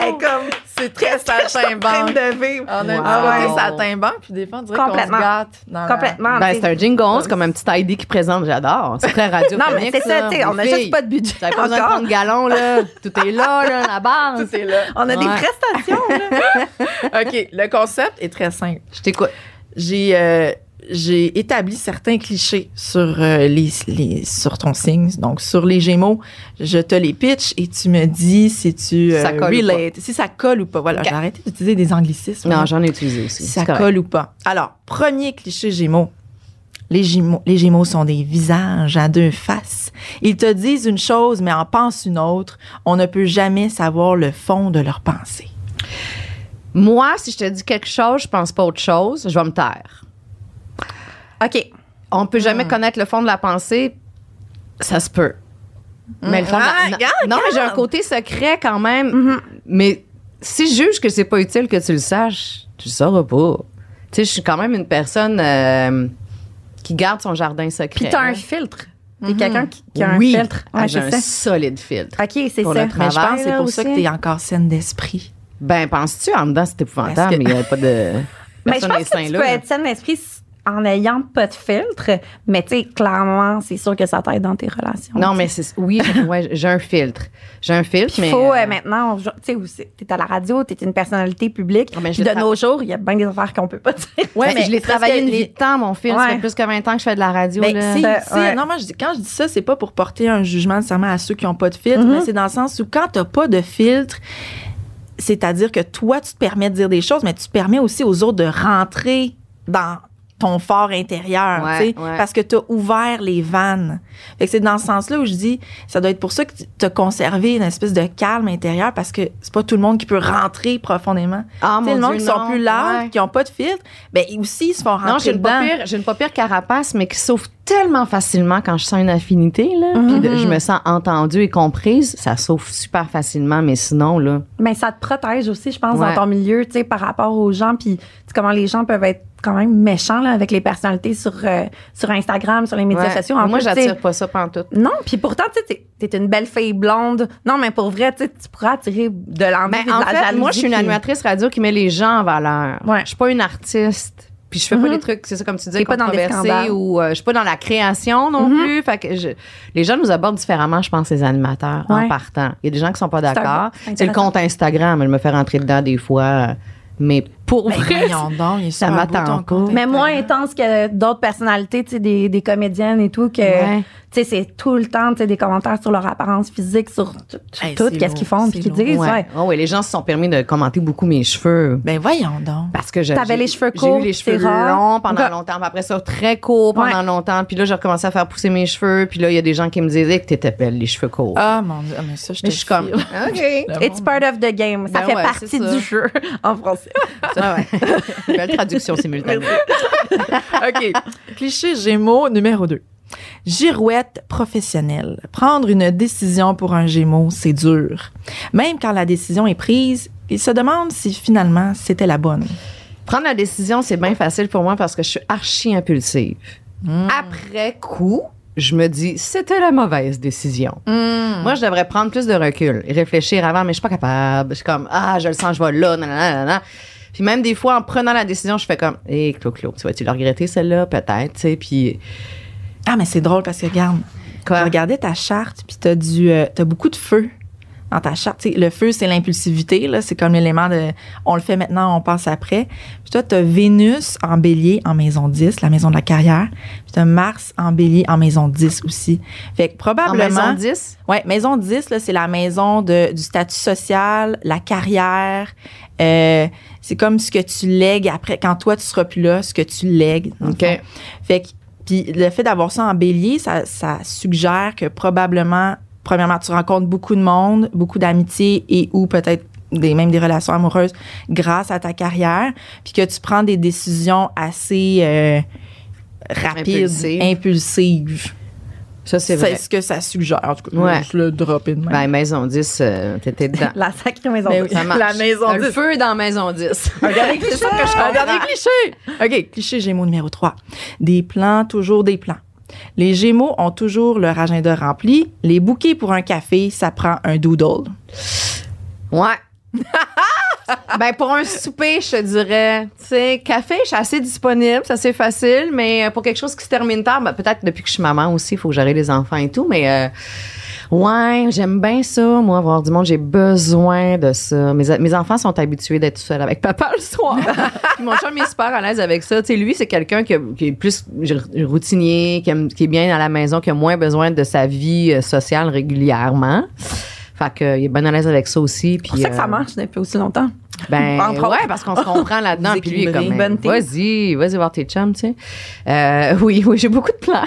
Hey, comme, C'est très train saltimbanque. de vivre? On a un Wow. côté saltimbanque, puis des fois, on dirait qu'on se Complètement. gâte. dans la- Complètement. Ben, c'est un jingle, c'est comme un petit ID qui présente. J'adore. C'est très radio. Non, mais c'est ça, tu sais, on a juste pas de budget. T'avais pas besoin de galon, là. Tout est là, là, la base. Tout est là. On a des prestations, là. OK, le concept est très simple. Je t'écoute. J'ai euh, j'ai établi certains clichés sur euh, les, les sur ton signe, donc sur les Gémeaux. Je te les pitch et tu me dis si tu euh, Ça colle relate, si ça colle ou pas. Voilà, Ok. j'ai arrêté d'utiliser des anglicismes. Non, j'en ai utilisé aussi. si ça correct. colle ou pas. Alors, premier cliché Gémeaux. Les Gémeaux, les Gémeaux sont des visages à deux faces. Ils te disent une chose, mais en pensent une autre. On ne peut jamais savoir le fond de leur pensée. Moi, si je te dis quelque chose, je pense pas autre chose, je vais me taire. OK. On peut Hmm. jamais connaître le fond de la pensée. Ça se peut. Mais le fond de la- Ah, non, regarde, non, mais j'ai un regarde. côté secret quand même. Mm-hmm. Mais si je juge que c'est pas utile que tu le saches, tu le sauras pas. Tu sais, je suis quand même une personne euh, qui garde son jardin secret. Puis t'as un hein. filtre. T'es quelqu'un qui, qui a oui, un filtre. Ah, Ouais, j'ai c'est un ça. solide filtre. OK, c'est Pour ça. le Mais je pense Travail, que c'est là, pour ça que aussi. tu es encore saine d'esprit. Ben, penses-tu en dedans, c'est épouvantable, Parce que- mais il n'y a pas de. Mais je personne pense que sain tu là, peux là. être saine d'esprit s- en n'ayant pas de filtre, mais tu sais, clairement, c'est sûr que ça t'aide dans tes relations. Non, mais c'est. Oui, j'ai- ouais, j'ai un filtre. J'ai un filtre, il mais. faut, euh, euh, maintenant, tu sais, t'es à la radio, t'es une personnalité publique. Ah, mais je Puis le de tra- nos jours, il y a bien des affaires qu'on peut pas dire. Ouais, Ben, mais je l'ai travaillé une les- vie de temps, mon film. Ça fait plus que 20 ans que je fais de la radio. Ben, là. c'est- ouais. non, moi, je dis, quand je dis ça, c'est pas pour porter un jugement nécessairement à ceux qui n'ont pas de filtre, Mhm. mais c'est dans le sens où quand tu n'as pas de filtre, c'est-à-dire que toi, tu te permets de dire des choses, mais tu te permets aussi aux autres de rentrer dans ton fort intérieur, Ouais, ouais. parce que tu as ouvert les vannes. Fait que c'est dans ce sens-là où je dis, ça doit être pour ça que tu as conservé une espèce de calme intérieur, parce que c'est pas tout le monde qui peut rentrer profondément. Ah, mon le monde Dieu, qui sont non. plus larges, Ouais. qui n'ont pas de filtre, ben aussi, ils se font rentrer Non, j'ai une, dedans. pas pire, j'ai une pas pire carapace, mais qui s'ouvre tellement facilement quand je sens une affinité, là. Puis de- je me sens entendue et comprise. Ça s'ouvre super facilement, mais sinon, là. Mais ça te protège aussi, je pense, Ouais. dans ton milieu, tu sais, par rapport aux gens. Puis, tu sais, comment les gens peuvent être quand même méchants, là, avec les personnalités sur, euh, sur Instagram, sur les médias ouais. sociaux. En Moi, j'attire pas ça pantoute. Non, puis pourtant, tu sais, t'es- une belle fille blonde. Non, mais pour vrai, tu pourras attirer de l'envie Ben, de la jalousie. moi, je suis une animatrice radio qui met les gens en valeur. Ouais. Je suis pas une artiste. Puis je fais pas des trucs, c'est ça comme tu des controversés ou euh, je suis pas dans la création non plus. Fait que je- les gens nous abordent différemment, je pense, les animateurs en partant. Il y a des gens qui sont pas d'accord. c'est le compte Instagram, elle me fait rentrer dedans des fois. euh, Mais pour Ben, vrai, donc, ça m'attend pas. Mais moins intense que d'autres personnalités, tu sais, des, des comédiennes et tout, que, Ouais. tu sais, c'est tout le temps, tu sais, des commentaires sur leur apparence physique, sur Hey, tout, qu'est-ce qu'ils font, puis qu'ils disent, ouais. ouais. Oh, ouais, les gens se sont permis de commenter beaucoup mes cheveux. Ben voyons donc. Parce que j'ai- les cheveux J'ai courts, eu les cheveux longs pendant longtemps, puis après ça, très courts pendant Ouais. longtemps. Puis là, j'ai recommencé à faire pousser mes cheveux. Puis là, il y a des gens qui me disaient que t'étais belle, les cheveux courts. Ah mon dieu, Ah, mais ça je suis comme. OK. It's part of the game. Ça Ben fait partie du jeu en français. Ouais. Belle traduction simultanée. OK. Cliché Gémeaux numéro 2. Girouette professionnelle. Prendre une décision pour un Gémeaux, c'est dur. Même quand la décision est prise, il se demande si finalement c'était la bonne. Prendre la décision, c'est bien facile pour moi parce que je suis archi impulsive. Après coup, je me dis, c'était la mauvaise décision. Moi, je devrais prendre plus de recul et réfléchir avant, mais je suis pas capable. Je suis comme, ah, je le sens, je vais là, nanana, nanana. Puis même des fois, en prenant la décision, je fais comme, hé, Clo, Clo, tu vas-tu la regretter, celle-là? Peut-être, tu sais. Puis, Ah, mais c'est drôle parce que regarde, je regardais ta charte, puis t'as du, euh, t'as beaucoup de feu dans ta charte. Tu sais, le feu, c'est l'impulsivité, là. C'est comme l'élément de, on le fait maintenant, on passe après. Puis toi, t'as Vénus en bélier en maison 10, la maison de la carrière. Puis t'as Mars en bélier en maison 10 aussi. Fait que en probablement. maison 10, Ouais, maison 10, là, c'est la maison de, du statut social, la carrière. Euh, c'est comme ce que tu lègues après, quand toi, tu seras plus là, ce que tu lègues. OK. Fait que, puis le fait d'avoir ça en bélier, ça, ça suggère que probablement, premièrement, tu rencontres beaucoup de monde, beaucoup d'amitié et ou peut-être des, même des relations amoureuses grâce à ta carrière, puis que tu prends des décisions assez euh, rapides, Impulsives. impulsives. ça, c'est vrai. C'est ce que ça suggère. En tout cas, Ouais. juste le de même. Ben, maison 10, euh, t'étais dedans. La sacrée maison. Ben de- oui. Ça marche. La maison Le 10. feu dans maison 10. Un dernier cliché. je un dernier cliché. OK, cliché Gémeaux numéro 3. Des plans, toujours des plans. Les Gémeaux ont toujours leur agenda rempli. Les bouquets pour un café, ça prend un doodle. Ouais. ben pour un souper, je te dirais, tu sais, café, je suis assez disponible, c'est assez facile, mais pour quelque chose qui se termine tard, ben, peut-être depuis que je suis maman aussi, il faut gérer les enfants et tout, mais euh, ouais, j'aime bien ça, moi, voir du monde, j'ai besoin de ça. Mes, mes enfants sont habitués d'être tout seuls avec papa le soir. Puis mon chum est super à l'aise avec ça. Tu sais, lui, c'est quelqu'un qui, est plus routinier, qui, aime- qui est bien à la maison, qui a moins besoin de sa vie euh, sociale régulièrement. Fait que, il est bien à l'aise avec ça aussi. Puis, C'est pour ça que ça euh, marche depuis aussi longtemps. Ben, Entre ouais, parce qu'on se comprend là-dedans. Puis lui, il est comme, vas-y, vas-y voir tes chums, tu sais. Euh, oui, oui, j'ai beaucoup de plans.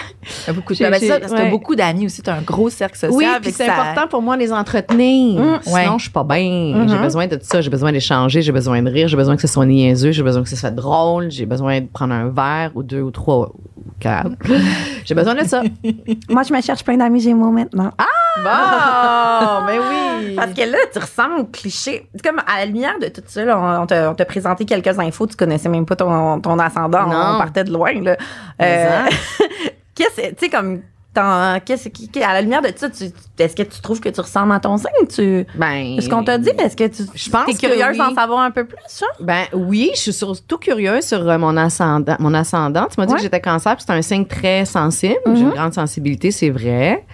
beaucoup de Ben, ça, j'ai- parce que t'as ouais. beaucoup d'amis aussi. T'as un gros cercle social. Oui, fait puis c'est ça- important pour moi de les entretenir. Mm. Sinon, Ouais. je suis pas bien. J'ai besoin de tout ça. J'ai besoin d'échanger. J'ai besoin de rire. J'ai besoin que ce soit niaiseux. J'ai besoin que ce soit drôle. J'ai besoin de prendre un verre ou deux ou trois ou quatre. j'ai besoin de ça. Moi, je me cherche plein d'amis Gémeaux maintenant. Bon, ben oui. Parce que là, tu ressembles au cliché. C'est comme à la lumière de tout ça, là, on, t'a, on t'a présenté quelques infos, tu connaissais même pas ton, ton ascendant, Non. on partait de loin. Là. Mais Euh, qu'est-ce, tu sais, comme, qu'est-ce qui, à la lumière de ça, tu, est-ce que tu trouves que tu ressembles à ton signe? Tu, Ben. est-ce qu'on t'a dit? Est-ce que tu Je pense es que curieuse oui. d'en savoir un peu plus, ça? Ben oui, je suis surtout curieuse sur euh, mon ascendant. Mon ascendant, tu m'as dit Ouais. que j'étais cancer, puis c'est un signe très sensible. J'ai une grande sensibilité, c'est vrai.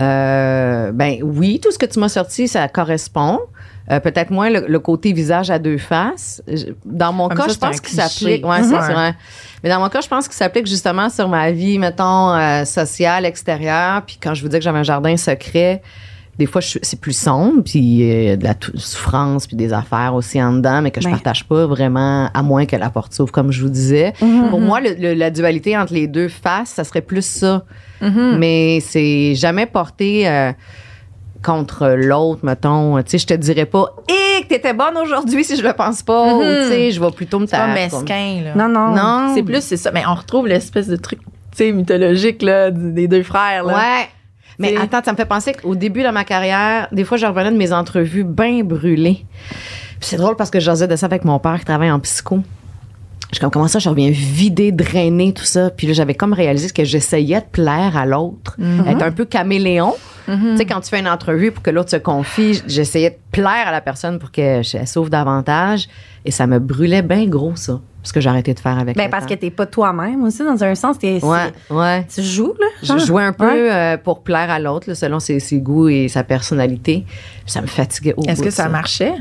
Euh, ben oui, tout ce que tu m'as sorti, ça correspond. Euh, Peut-être moins le, le côté visage à deux faces. Dans mon Ah, cas, ça, je pense qu'il s'applique. Ouais, c'est Mhm. vrai. Mais dans mon cas, je pense qu'il s'applique justement sur ma vie, mettons, euh, sociale, extérieure. Puis quand je vous dis que j'avais un jardin secret, des fois, c'est plus sombre, puis euh, de la souffrance, puis des affaires aussi en dedans, mais que je Ben. partage pas vraiment, à moins que la porte s'ouvre, comme je vous disais. Pour moi, le- le- la dualité entre les deux faces, ça serait plus ça. Mais c'est jamais porté euh, contre l'autre, mettons. Tu sais, je te dirais pas, hé, que t'étais bonne aujourd'hui si je le pense pas. Ou, tu sais, je vais plutôt me pas taire. mesquin, là. Non, non. Non. C'est plus, c'est ça. Mais on retrouve l'espèce de truc, tu sais, mythologique, là, des deux frères, là. Ouais. Mais attends, ça me fait penser qu'au début de ma carrière, des fois, je revenais de mes entrevues bien brûlées. Puis c'est drôle parce que j'osais de ça avec mon père qui travaille en psycho. Je suis comme, comment ça, je reviens vider, drainer, tout ça? Puis là, j'avais comme réalisé que j'essayais de plaire à l'autre. Être un peu caméléon. Tu sais, quand tu fais une entrevue pour que l'autre se confie, j'essayais de plaire à la personne pour qu'elle elle s'ouvre davantage. Et ça me brûlait bien gros, ça. Ce que j'ai arrêté de faire avec Ben, le parce temps. que t'es pas toi-même aussi, dans un sens. T'es, Ouais, ouais. Tu joues, là? Je jouais un peu Ouais. euh, pour plaire à l'autre, là, selon ses, ses goûts et sa personnalité. Puis ça me fatiguait au Est-ce que de ça marchait?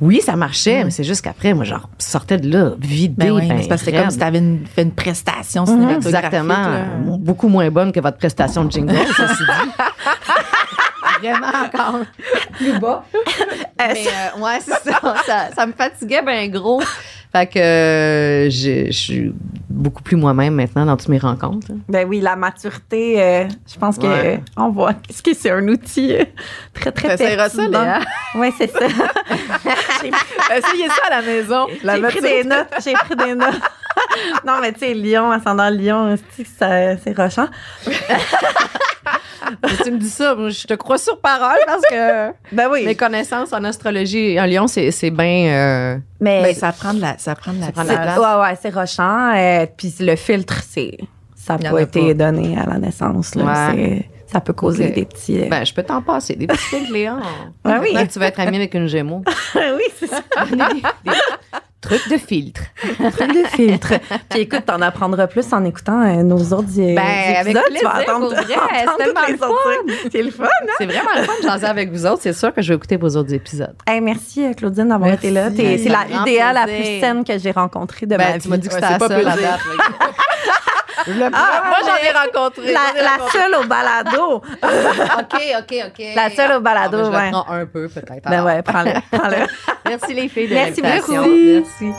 Oui, ça marchait, mais c'est juste qu'après, moi, genre, sortais de là, vidé. Ben oui, ben, parce que c'est comme si tu avais une, fait une prestation Mhm. cinématographique. Exactement. là. Beaucoup moins bonne que votre prestation de jingle, ceci dit. Vraiment encore plus bas. Mais euh, ouais, c'est ça, ça. ça me fatiguait bien gros. Fait que euh, je je suis beaucoup plus moi-même maintenant dans toutes mes rencontres. hein. Ben oui, la maturité, euh, je pense que Ouais. euh, on voit qu'est-ce que c'est un outil euh, très, très T'essaieras ça, pertinent. Léa? Oui, c'est ça. Essayez ça à la maison. J'ai pris des notes. J'ai pris des notes. non, mais tu sais, Lyon, ascendant Lyon, c'est- rochant? Tu me dis ça, je te crois sur parole parce que Ben oui. mes connaissances en astrologie en Lyon, c'est c'est bien. euh, mais Ben, ça prend de la, ça prend de la prend de c'est- la place. ouais, ouais, c'est rochant. euh, Puis le filtre, c'est ça n'a pas été pas. donné à la naissance. Là. Ouais. C'est- Ça peut causer des petits. euh, ben, je peux t'en passer des petits trucs, Léon. Ouais, oui. Tu vas être amie avec une Gémeaux. oui, c'est ça. Des- des trucs de filtre. Truc de filtre. Puis écoute, t'en apprendras plus en écoutant euh, nos autres euh, Ben, épisodes. avec Tu vas entendre- vrai. entendre toutes les autres. C'est le fun. hein? C'est vraiment le fun de jaser avec vous autres. C'est sûr que je vais écouter vos autres épisodes. Hey, merci, euh, Claudine, d'avoir Merci. été là. T'es- C'est la idéale la plus saine que j'ai rencontrée de ma Ben, vie. tu m'as dit que Ouais, c'était pas seule à plaisir. date. Ah, moi, j'en ai rencontré. La, seule au balado. OK, OK, OK. La seule au balado, ah, ben, je ouais. un peu, peut-être. Ben ouais, prends-le. Merci, les filles. De merci, beaucoup. Merci. merci.